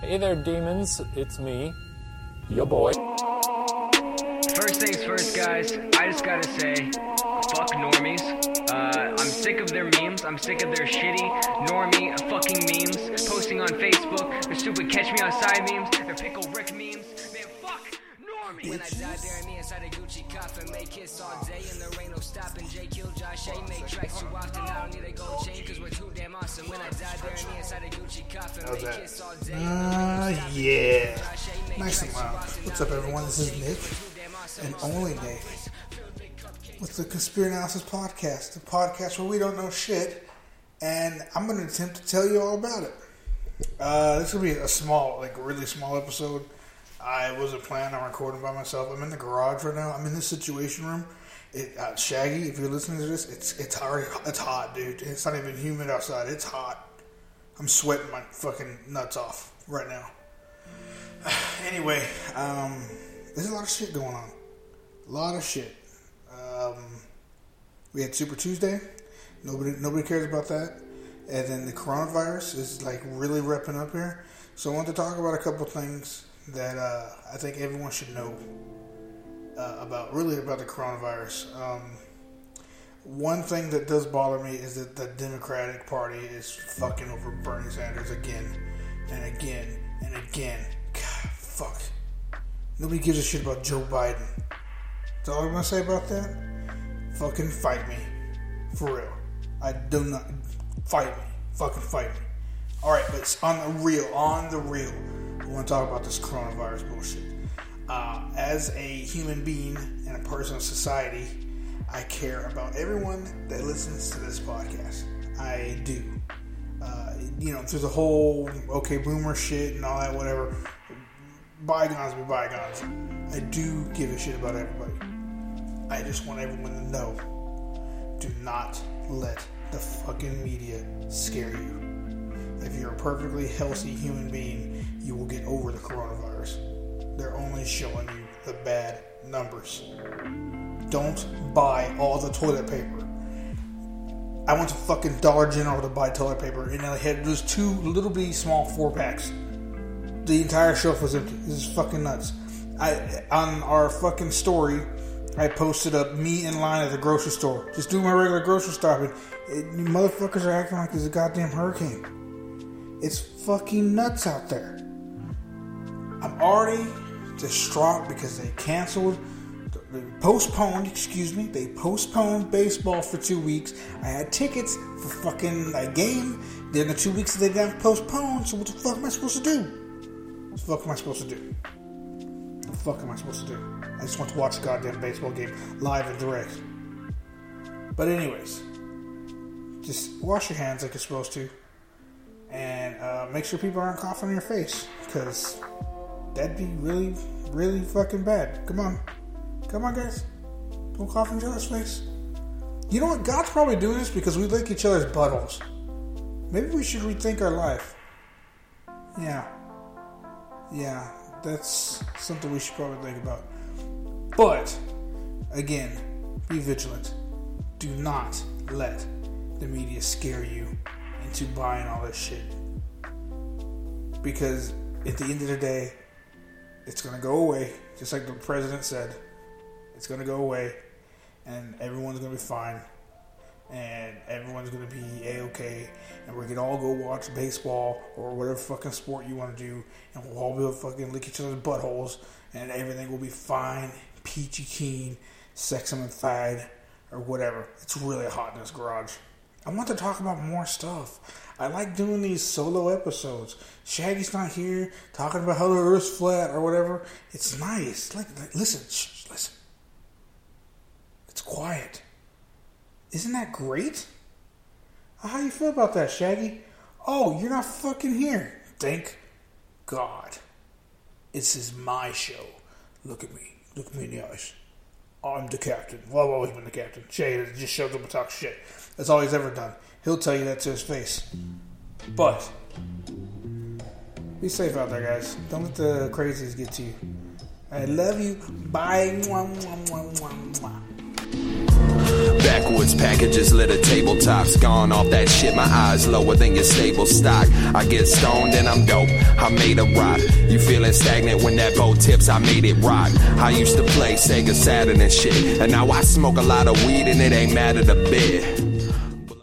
Hey there, demons. It's me, your boy. First things first, guys. I just gotta say, fuck normies. Uh, I'm sick of their memes. I'm sick of their shitty normie fucking memes posting on Facebook. Their stupid catch me outside memes. Their pickle When I die, bury me inside a Gucci coffin. Make hits all day and there ain't no stopping. J kill Josh A. Make tracks too often. I don't need a gold chain cause we're too damn awesome. When I die, bury me inside a Gucci coffin. How's Make that? all day. Uh, yeah. Nice and loud. What's up, everyone? This is Nick, and only Nick, with the Conspiracy Analysis Podcast, the podcast where we don't know shit, and I'm going to attempt to tell you all about it. Uh, this will be a small, like really small episode. I wasn't planning on recording by myself. I'm in the garage right now. I'm in the Situation Room. It, uh, Shaggy, if you're listening to this, it's it's already it's hot, dude. It's not even humid outside. It's hot. I'm sweating my fucking nuts off right now. Anyway, um, there's a lot of shit going on. A lot of shit. Um, we had Super Tuesday. Nobody nobody cares about that. And then the coronavirus is like really repping up here. So I want to talk about a couple things that uh, I think everyone should know uh, about, really about the coronavirus. Um, one thing that does bother me is that the Democratic Party is fucking over Bernie Sanders again and again and again. God, fuck. Nobody gives a shit about Joe Biden. That's all I'm gonna say about that. Fucking fight me. For real. I do not. Fight me. Fucking fight me. Alright, but on the real, on the real, we want to talk about this coronavirus bullshit. Uh, as a human being and a person of society, I care about everyone that listens to this podcast. I do. Uh, you know, through the whole okay boomer shit and all that, whatever. Bygones be bygones. I do give a shit about everybody. I just want everyone to know do not let the fucking media scare you. If you're a perfectly healthy human being, you will get over the coronavirus. They're only showing you the bad numbers. Don't buy all the toilet paper. I went to fucking Dollar General to buy toilet paper, and I had those two little bitty small four packs. The entire shelf was empty. This is fucking nuts. I on our fucking story, I posted up me in line at the grocery store, just doing my regular grocery shopping. It, motherfuckers are acting like there's a goddamn hurricane. It's fucking nuts out there. I'm already distraught because they canceled, they postponed, excuse me, they postponed baseball for two weeks. I had tickets for fucking a game. Then the two weeks they got postponed, so what the fuck am I supposed to do? What the fuck am I supposed to do? What the fuck am I supposed to do? I just want to watch a goddamn baseball game live and direct. But anyways, just wash your hands like you're supposed to, and uh, make sure people aren't coughing in your face, because that'd be really, really fucking bad. Come on, come on, guys, don't cough in each other's face. You know what? God's probably doing this because we lick each other's buttholes. Maybe we should rethink our life. Yeah, yeah, that's something we should probably think about. But again, be vigilant. Do not let the media scare you into buying all this shit. Because at the end of the day, it's going to go away, just like the president said. It's going to go away, and everyone's going to be fine, and everyone's going to be a okay, and we can all go watch baseball or whatever fucking sport you want to do, and we'll all be able to fucking lick each other's buttholes, and everything will be fine, peachy keen, sexified, or whatever. It's really hot in this garage. I want to talk about more stuff. I like doing these solo episodes. Shaggy's not here talking about how the Earth's flat or whatever. It's nice. Like, like listen, listen. It's quiet. Isn't that great? How you feel about that, Shaggy? Oh, you're not fucking here. Thank God. This is my show. Look at me. Look at me in the eyes. I'm the captain. Well, I've always been the captain. Shaggy just shows up and talks shit. That's all he's ever done. He'll tell you that to his face. But be safe out there, guys. Don't let the crazies get to you. I love you. Bye. Mwah, mwah, mwah, mwah, mwah. Back Backwoods packages, litter tabletops. Gone off that shit, my eyes lower than your stable stock. I get stoned and I'm dope. I made a rock. You feeling stagnant when that boat tips? I made it rock. I used to play Sega Saturn and shit. And now I smoke a lot of weed and it ain't matter a bit.